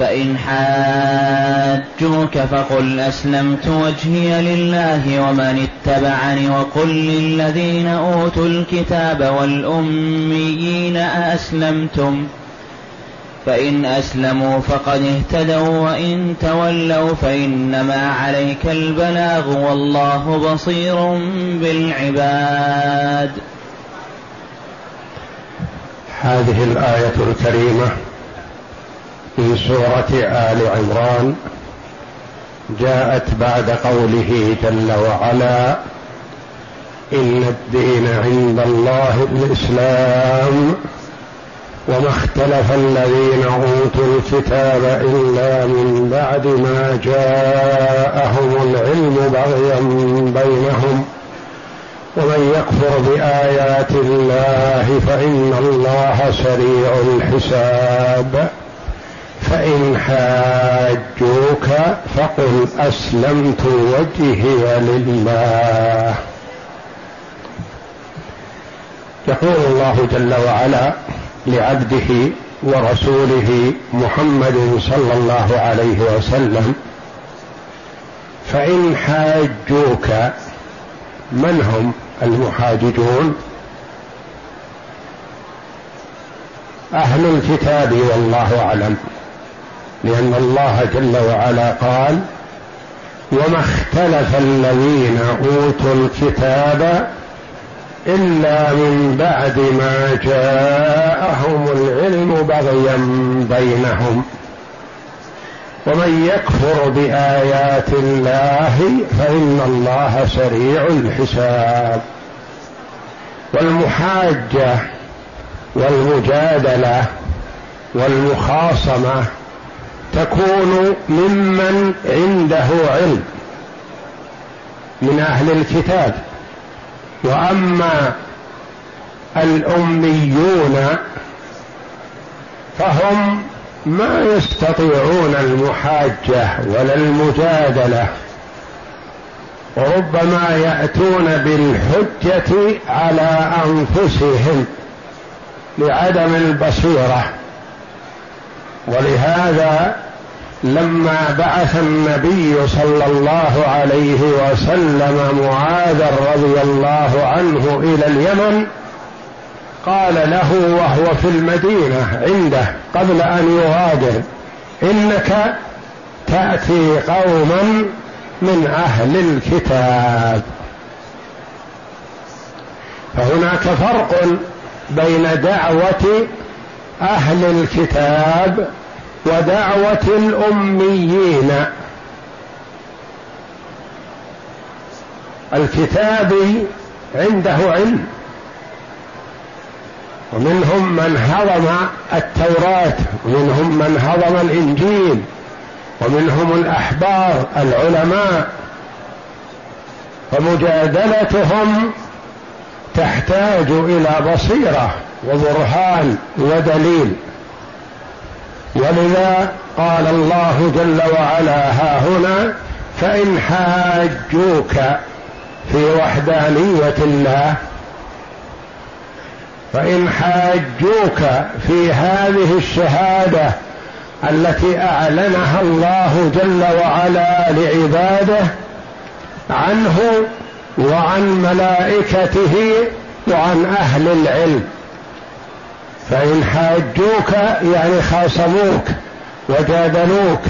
فإن حاجوك فقل أسلمت وجهي لله ومن اتبعني وقل للذين أوتوا الكتاب والأميين أأسلمتم فإن أسلموا فقد اهتدوا وإن تولوا فإنما عليك البلاغ والله بصير بالعباد. هذه الآية الكريمة سورة آل عمران جاءت بعد قوله جل وعلا إن الدين عند الله الإسلام وما اختلف الذين أوتوا الكتاب إلا من بعد ما جاءهم العلم بغيا بينهم ومن يكفر بآيات الله فإن الله سريع الحساب فإن حاجوك فقل أسلمت وجهي لله. يقول الله جل وعلا لعبده ورسوله محمد صلى الله عليه وسلم فإن حاجوك من هم المحاججون؟ أهل الكتاب والله أعلم. لأن الله جل وعلا قال وما اختلف الذين أوتوا الكتاب إلا من بعد ما جاءهم العلم بغيا بينهم. ومن يكفر بآيات الله فإن الله سريع الحساب. والمحاجة والمجادلة والمخاصمة تكون ممن عنده علم من أهل الكتاب. وأما الأميون فهم ما يستطيعون المحاجة ولا المجادلة وربما يأتون بالحجة على أنفسهم لعدم البصيرة. ولهذا لما بعث النبي صلى الله عليه وسلم معاذ رضي الله عنه إلى اليمن قال له وهو في المدينة عنده قبل أن يغادر إنك تأتي قوما من أهل الكتاب. فهناك فرق بين دعوة أهل الكتاب ودعوة الأميين. الكتابي عنده علم ومنهم من هضم التوراة ومنهم من هضم الإنجيل ومنهم الأحبار العلماء. فمجادلتهم تحتاج إلى بصيرة. وبرهان ودليل. ولذا قال الله جل وعلا ها هنا فإن حاجوك في وحدانية الله فإن حاجوك في هذه الشهادة التي أعلنها الله جل وعلا لعباده عنه وعن ملائكته وعن أهل العلم. فإن حاجوك يعني خاصموك وجادلوك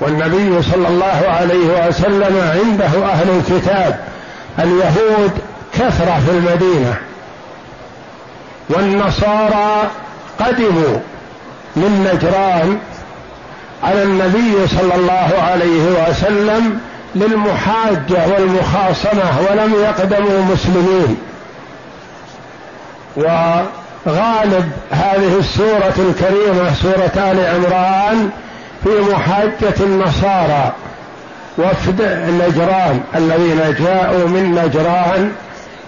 والنبي صلى الله عليه وسلم عنده أهل الكتاب اليهود كثرة في المدينة والنصارى قدموا من نجران على النبي صلى الله عليه وسلم للمحاجة والمخاصمة ولم يقدموا مسلمين. و غالب هذه السورة الكريمة سورة آل عمران في محاجة النصارى وفد نجران الذين جاءوا من نجران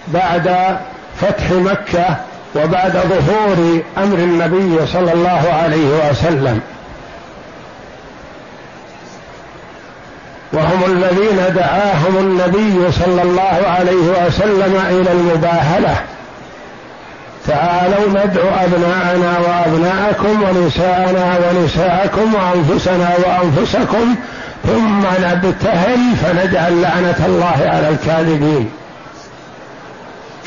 بعد فتح مكة وبعد ظهور أمر النبي صلى الله عليه وسلم. وهم الذين دعاهم النبي صلى الله عليه وسلم إلى المباهلة. تعالوا ندعو أبناءنا وأبناءكم ونساءنا ونساءكم وأنفسنا وأنفسكم ثم نبتهل فنجعل لعنة الله على الكاذبين.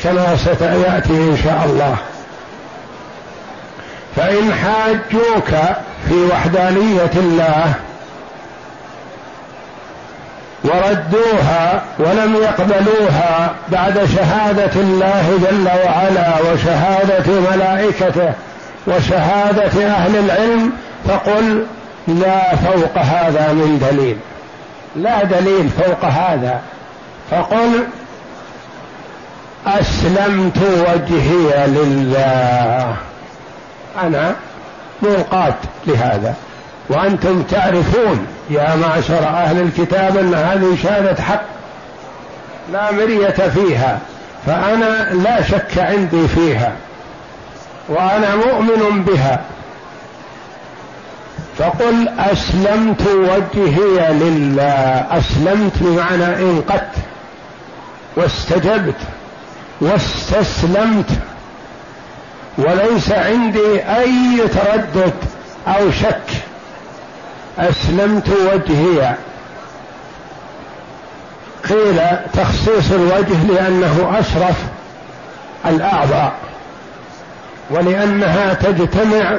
كما ستياتي إن شاء الله. فإن حاجوك في وحدانية الله وردوها ولم يقبلوها بعد شهادة الله جل وعلا وشهادة ملائكته وشهادة أهل العلم فقل لا فوق هذا من دليل. لا دليل فوق هذا. فقل أسلمت وجهي لله. أنا منقاد لهذا وأنتم تعرفون يا معشر أهل الكتاب أن هذه شهادة حق لا مرية فيها فأنا لا شك عندي فيها وأنا مؤمن بها. فقل أسلمت وجهي لله أسلمت بمعنى إنقدت واستجبت واستسلمت. وليس عندي أي تردد أو شك أسلمت وجهي. قيل تخصيص الوجه لأنه أشرف الأعضاء ولأنها تجتمع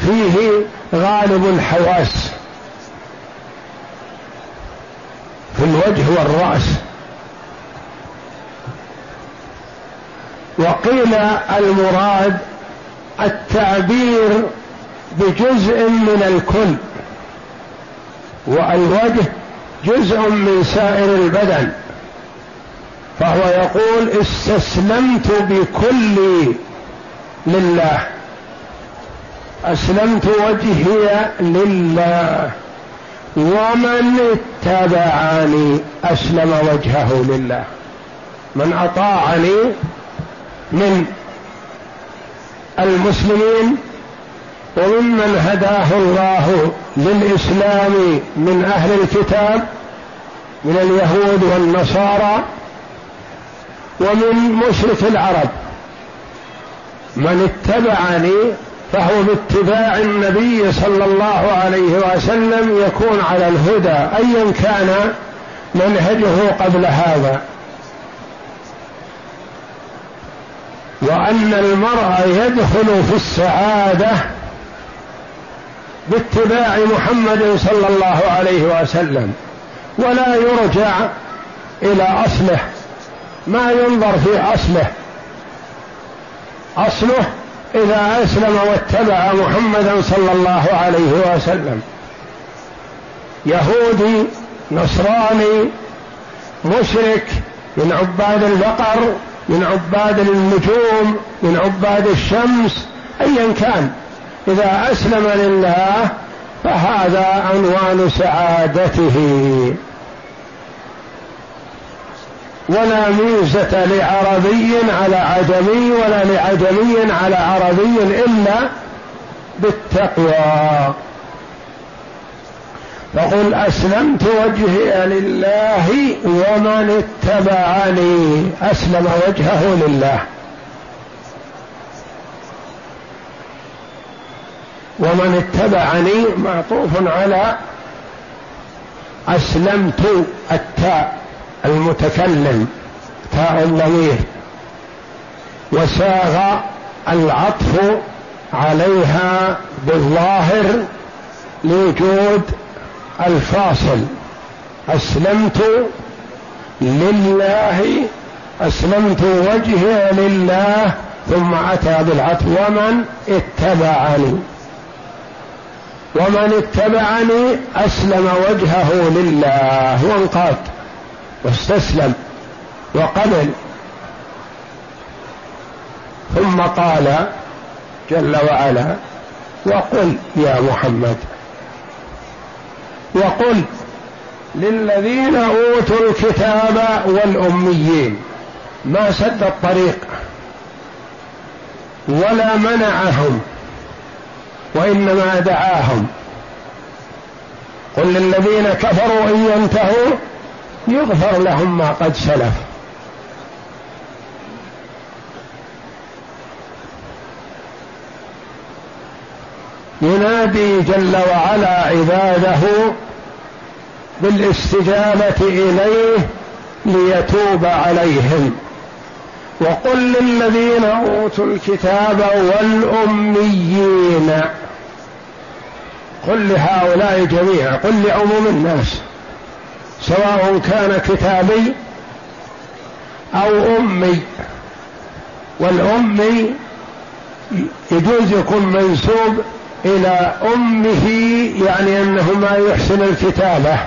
فيه غالب الحواس في الوجه والرأس. وقيل المراد التعبير بجزء من الكل. والوجه جزء من سائر البدن. فهو يقول استسلمت بكلي لله. أسلمت وجهي لله. ومن اتبعني أسلم وجهه لله. من أطاعني من المسلمين وممن هداه الله للإسلام من أهل الكتاب من اليهود والنصارى ومن مشرك العرب. من اتبعني فهو باتباع النبي صلى الله عليه وسلم يكون على الهدى ايا كان منهجه قبل هذا. وأن المرء يدخل في السعادة باتباع محمد صلى الله عليه وسلم ولا يرجع إلى أصله. ما ينظر في أصله. أصله إذا أسلم واتبع محمدا صلى الله عليه وسلم. يهودي نصراني مشرك من عباد البقر من عباد النجوم من عباد الشمس ايا كان. إذا أسلم لله فهذا عنوان سعادته. ولا ميزة لعربي على عجمي ولا لعجمي على عربي إلا بالتقوى. فقل أسلمت وجهي لله ومن اتبعني. أسلم وجهه لله. ومن اتبعني معطوف على أسلمت التاء المتكلم تاء الضمير وساغ العطف عليها بالظاهر لوجود الفاصل. أسلمت لله أسلمت وجهي لله ثم أتى بالعطف. ومن اتبعني. ومن اتبعني أسلم وجهه لله. وانقاد واستسلم وقبل. ثم قال جل وعلا وقل يا محمد. وقل للذين أوتوا الكتاب والأميين. ما سد الطريق. ولا منعهم. وإنما دعاهم. قل للذين كفروا إن ينتهوا يغفر لهم ما قد سلف. ينادي جل وعلا عباده بالاستجابة إليه ليتوب عليهم. وقل للذين أوتوا الكتاب والأميين قل لهؤلاء جميعا قل لعموم الناس سواء كان كتابي أو أمي. والامي يجوز يكون منسوب إلى أمه يعني أنه ما يحسن الكتابة.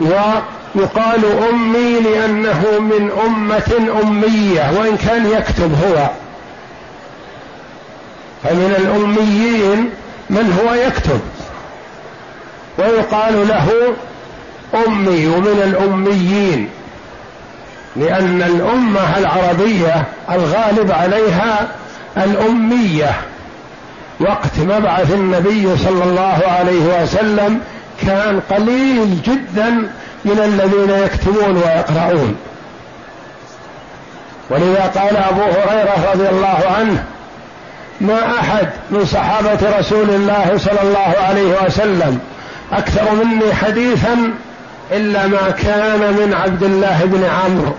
ويقال أمي لأنه من أمة أمية وإن كان يكتب هو. فمن الأميين من هو يكتب. ويقال له أمي ومن الأميين لأن الأمة العربية الغالب عليها الأمية. وقت مبعث النبي صلى الله عليه وسلم كان قليل جدا من الذين يكتبون ويقرؤون. ولذا قال أبو هريرة رضي الله عنه ما أحد من صحابة رسول الله صلى الله عليه وسلم أكثر مني حديثا إلا ما كان من عبد الله بن عمرو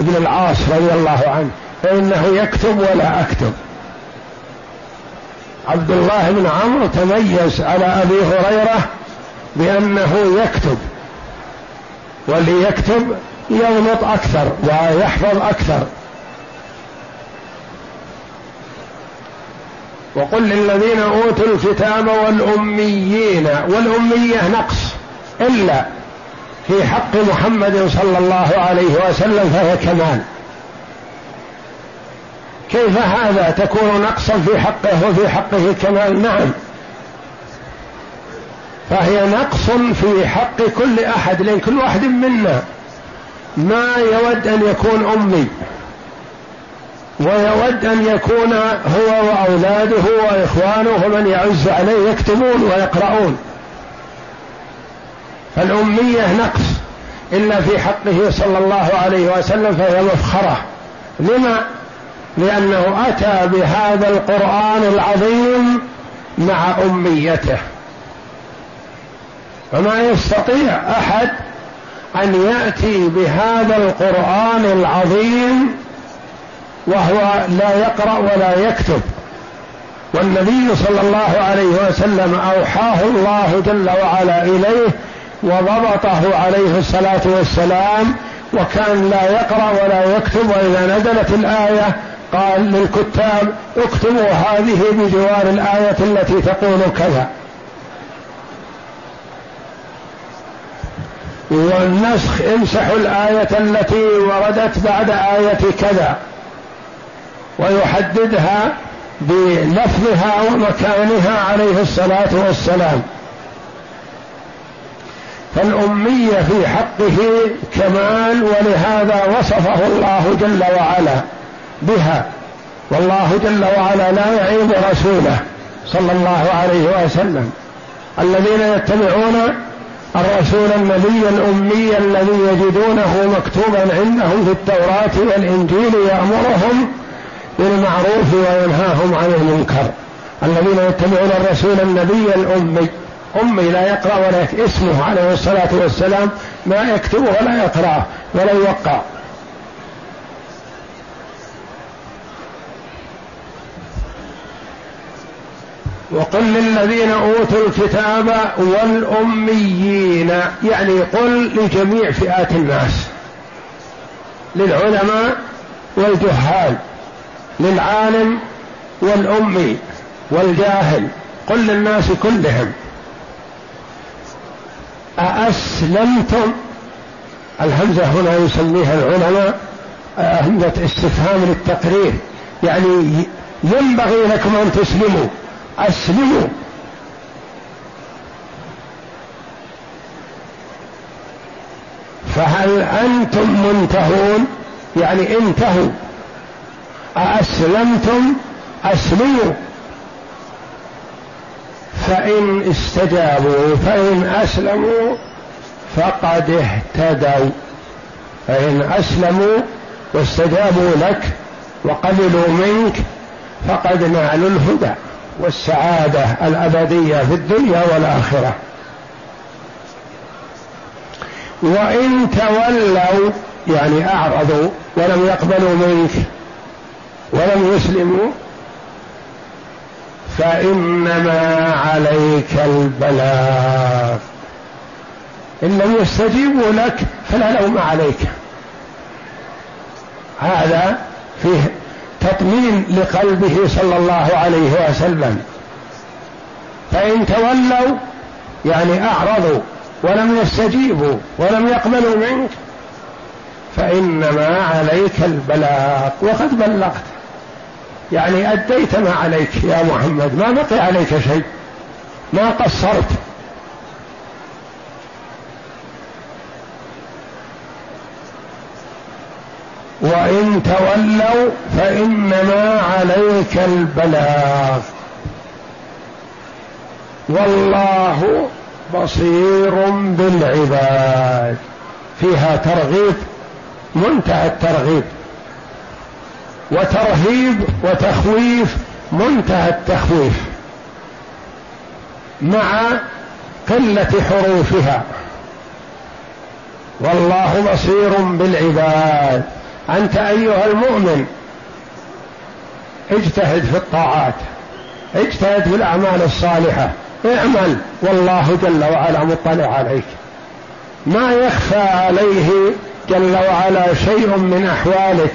بن العاص رضي الله عنه فإنه يكتب ولا أكتب. عبد الله بن عمرو تميز على أبي هريرة بأنه يكتب واللي يكتب يغلط أكثر ويحفظ أكثر. وقل للذين أوتوا الكتاب والأميين والأمية نقص. إلا في حق محمد صلى الله عليه وسلم فهي كمال. كيف هذا؟ تكون نقصا في حقه وفي حقه كمال. نعم. فهي نقص في حق كل أحد لأن كل واحد منا ما يود أن يكون أمي. ويود أن يكون هو وأولاده وإخوانه ومن يعز عليه يكتبون ويقرؤون. فالأمية نقص. الا في حقه صلى الله عليه وسلم فهي مفخرة. لما؟ لأنه أتى بهذا القرآن العظيم مع أميته. فما يستطيع أحد أن يأتي بهذا القرآن العظيم وهو لا يقرأ ولا يكتب. والنبي صلى الله عليه وسلم أوحاه الله جل وعلا إليه وضبطه عليه الصلاة والسلام وكان لا يقرأ ولا يكتب وإذا نزلت الآية قال للكتاب اكتبوا هذه بجوار الآية التي تقول كذا. والنسخ امسحوا الآية التي وردت بعد آية كذا. ويحددها بلفظها ومكانها عليه الصلاة والسلام. فالأمية في حقه كمال ولهذا وصفه الله جل وعلا بها. والله جل وعلا لا يعيب رسوله صلى الله عليه وسلم. الذين يتبعون الرسول النبي الأمي الذي يجدونه مكتوبا عندهم في التوراة والإنجيل يأمرهم بالمعروف وينهاهم عن المنكر. الذين يتبعون الرسول النبي الأمي. أمي لا يقرأ ولا اسمه عليه الصلاة والسلام ما يكتبه ولا يقرأه ولا يوقع. وقل للذين أوتوا الكتاب والأميين يعني قل لجميع فئات الناس للعلماء والجهال. للعالم والامي والجاهل قل للناس كلهم أأسلمتم؟ الهمزة هنا يسميها العلماء همزة استفهام للتقرير. يعني ينبغي لكم أن تسلموا أسلموا. فهل أنتم منتهون؟ يعني انتهوا. أأسلمتم؟ أسلموا. فإن استجابوا فإن أسلموا فقد اهتدوا. فإن أسلموا واستجابوا لك وقبلوا منك فقد نالوا الهدى والسعادة الأبدية في الدنيا والآخرة. وإن تولوا يعني أعرضوا ولم يقبلوا منك ولم يسلموا فإنما عليك البلاغ. إن لم يستجيبوا لك فلا لوم عليك. هذا فيه تطمين لقلبه صلى الله عليه وسلم. فإن تولوا يعني أعرضوا ولم يستجيبوا ولم يقبلوا منك فإنما عليك البلاغ. وقد بلغت. يعني أديت ما عليك يا محمد ما بقي عليك شيء ما قصرت. وإن تولوا فإنما عليك البلاغ. والله بصير بالعباد. فيها ترغيب منتهى الترغيب. وترهيب وتخويف منتهى التخويف مع قلة حروفها. والله بصير بالعباد. أنت أيها المؤمن اجتهد في الطاعات اجتهد في الأعمال الصالحة. اعمل والله جل وعلا مطلع عليك. ما يخفى عليه جل وعلا شيء من أحوالك.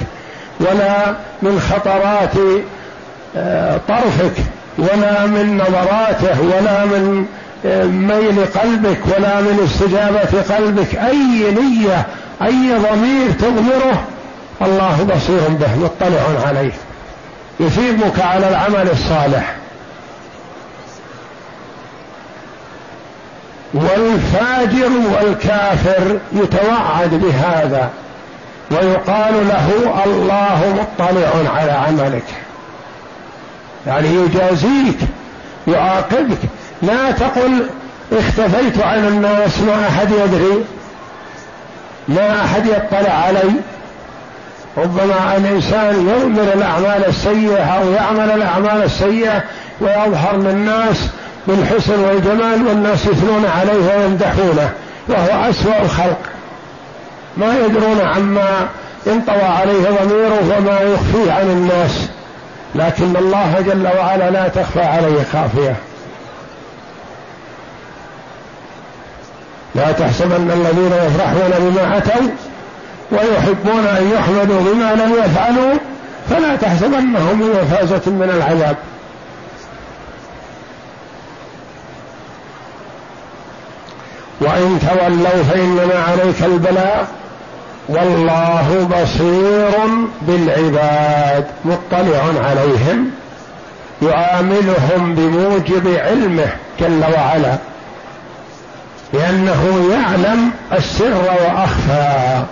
ولا من خطرات آه، طرفك ولا من نظراته ولا من آه، ميل قلبك ولا من استجابة قلبك. أي نية أي ضمير تضمره الله بصير به مطلع عليه. يثيبك على العمل الصالح. والفاجر والكافر يتوعد بهذا. ويقال له الله مطلع على عملك. يعني يجازيك يعاقبك. لا تقل اختفيت عن الناس ما أحد يدري. ما أحد يطلع علي. ربما الانسان يؤمن الأعمال السيئة أو يعمل الأعمال السيئة ويظهر للناس بالحسن والجمال والناس يثنون عليه ويمدحونه وهو أسوأ الخلق. ما يدرون عما انطوى عليه ضميره وما يخفيه عن الناس. لكن الله جل وعلا لا تخفى عليه خافية. لا تحسبن الذين يفرحون بما أتوا ويحبون أن يحمدوا بما لم يفعلوا فلا تحسبنهم بمفازه من العذاب. وإن تولوا فإنما عليك البلاغ والله بصير بالعباد مطلع عليهم يعاملهم بموجب علمه جل وعلا لأنه يعلم السر وأخفى.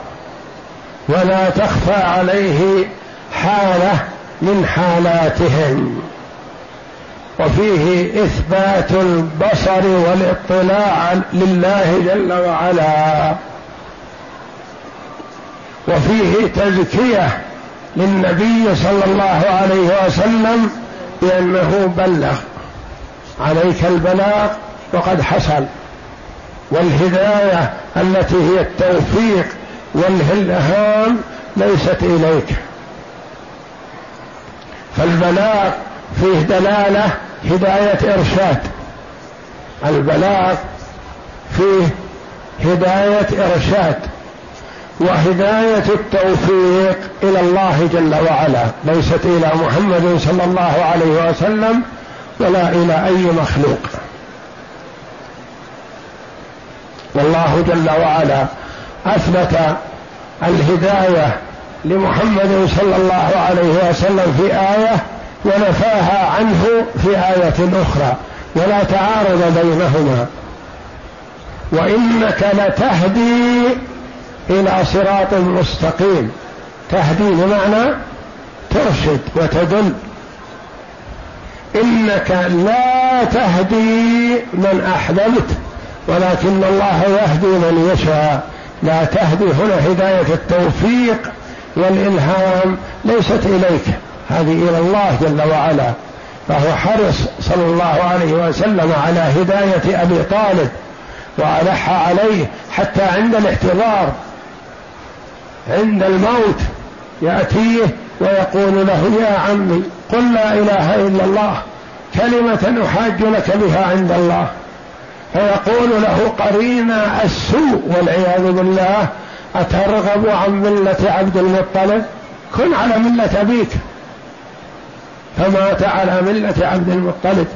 ولا تخفى عليه حالة من حالاتهم. وفيه إثبات البصر والاطلاع لله جل وعلا. وفيه تزكية للنبي صلى الله عليه وسلم بأنه بلغ عليك البلاغ وقد حصل. والهداية التي هي التوفيق والالهام ليست إليك. فالبلاغ فيه دلالة هداية إرشاد. البلاغ فيه هداية إرشاد وهداية التوفيق إلى الله جل وعلا. ليست إلى محمد صلى الله عليه وسلم ولا إلى أي مخلوق. والله جل وعلا أثبت الهداية لمحمد صلى الله عليه وسلم في آية ونفاها عنه في آية أخرى ولا تعارض بينهما. وإنك لتهدي إلى صراط مستقيم. تهدي بمعنى ترشد وتدل. إنك لا تهدي من أحببت ولكن الله يهدي من يشاء. لا تهدي هنا هداية التوفيق والإلهام ليست إليك. هذه إلى الله جل وعلا. فهو حرص صلى الله عليه وسلم على هداية أبي طالب وألح عليه حتى عند الاحتضار عند الموت يأتيه ويقول له يا عمي قل لا إله إلا الله كلمة أحاج لك بها عند الله. فيقول له قرين السوء والعياذ بالله أترغب عن ملة عبد المطلب؟ كن على ملة أبيك. فمات على ملة عبد المطلب.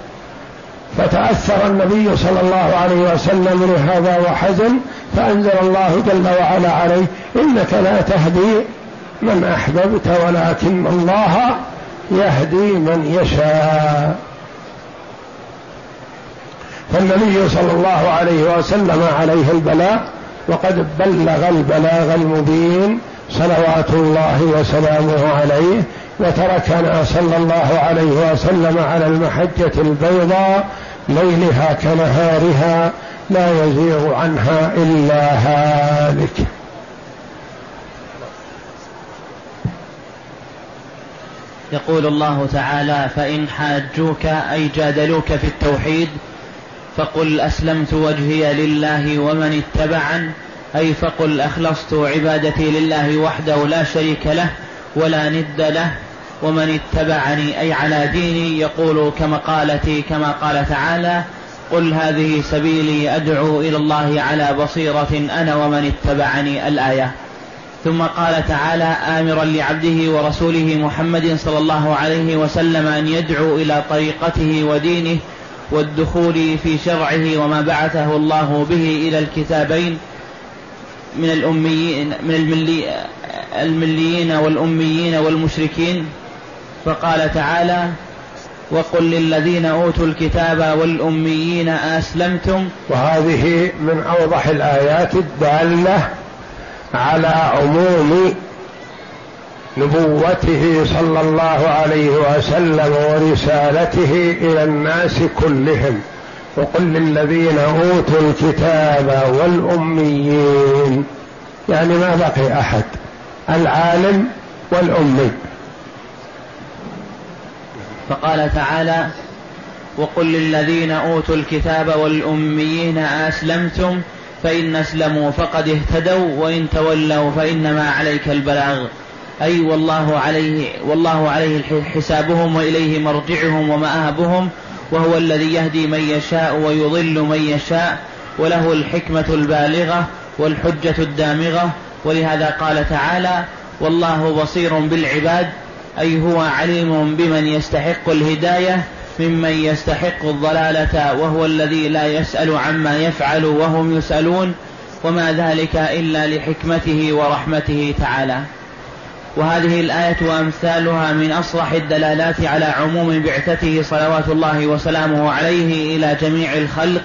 فتأثر النبي صلى الله عليه وسلم لهذا وحزن فأنزل الله جل وعلا عليه إنك لا تهدي من أحببت ولكن الله يهدي من يشاء. فالنبي صلى الله عليه وسلم عليه البلاء وقد بلغ البلاغ المبين صلوات الله وسلامه عليه وتركنا صلى الله عليه وسلم على المحجة البيضاء ليلها كنهارها لا يزيغ عنها إلا هالك. يقول الله تعالى فإن حاجوك أي جادلوك في التوحيد فقل أسلمت وجهي لله ومن اتبعن أي فقل أخلصت عبادتي لله وحده لا شريك له ولا ند له ومن اتبعني أي على ديني يقول كمقالتي كما قال تعالى قل هذه سبيلي أدعو إلى الله على بصيرة أنا ومن اتبعني الآية. ثم قال تعالى آمرا لعبده ورسوله محمد صلى الله عليه وسلم أن يدعو إلى طريقته ودينه والدخول في شرعه وما بعثه الله به إلى الكتابين من الأميين من الملي المليين والأميين والمشركين. فقال تعالى وقل للذين أوتوا الكتاب والأميين أسلمتم. وهذه من أوضح الآيات الدالة على عموم نبوته صلى الله عليه وسلم ورسالته إلى الناس كلهم. وقل للذين أوتوا الكتاب والأميين. يعني ما بقي أحد العالم والأمي. فقال تعالى وقل للذين أوتوا الكتاب والأميين أسلمتم فإن أسلموا فقد اهتدوا وإن تولوا فإنما عليك البلاغ. أي والله عليه والله عليه حسابهم وإليه مرجعهم ومآبهم وهو الذي يهدي من يشاء ويضل من يشاء وله الحكمة البالغة والحجة الدامغة. ولهذا قال تعالى والله بصير بالعباد أي هو عليم بمن يستحق الهداية ممن يستحق الضلالة وهو الذي لا يسأل عما يفعل وهم يسألون وما ذلك إلا لحكمته ورحمته تعالى. وهذه الآية وأمثالها من أصرح الدلالات على عموم بعثته صلوات الله وسلامه عليه إلى جميع الخلق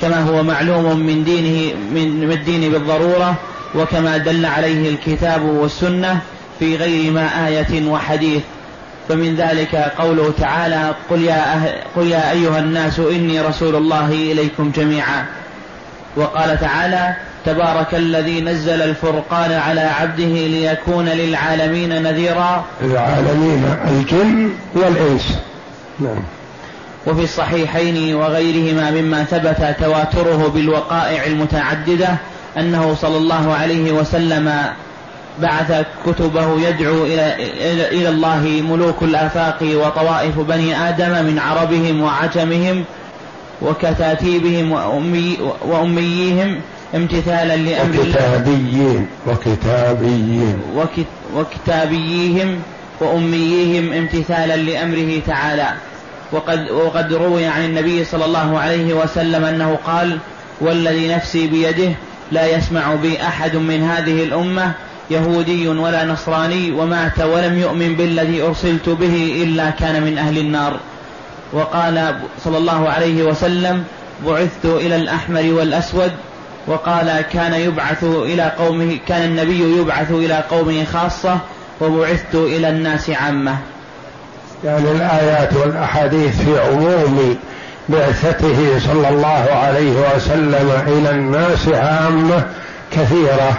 كما هو معلوم من دينه من الدين بالضرورة وكما دل عليه الكتاب والسنة. في غير ما آية وحديث. فمن ذلك قوله تعالى قل يا, أه قل يا أيها الناس إني رسول الله إليكم جميعا. وقال تعالى تبارك الذي نزل الفرقان على عبده ليكون للعالمين نذيرا. العالمين الجن والإنس. نعم. وفي الصحيحين وغيرهما مما ثبت تواتره بالوقائع المتعددة أنه صلى الله عليه وسلم بعث كتبه يدعو إلى, إلى الله ملوك الآفاق وطوائف بني آدم من عربهم وعجمهم وكتاتيبهم وأمي وأميهم امتثالا لأمر وكتابيين وكتابيين. وكتابيهم وأميهم امتثالا لأمره تعالى. وقد, وقد روي عن النبي صلى الله عليه وسلم أنه قال والذي نفسي بيده لا يسمع بي أحد من هذه الأمة يهودي ولا نصراني ومات ولم يؤمن بالذي أرسلت به إلا كان من أهل النار. وقال صلى الله عليه وسلم بعثت إلى الأحمر والأسود. وقال كان يبعث إلى قومه كان النبي يبعث إلى قومه خاصة وبعثت إلى الناس عامة. يعني الآيات والأحاديث في عموم بعثته صلى الله عليه وسلم إلى الناس عامة كثيرة.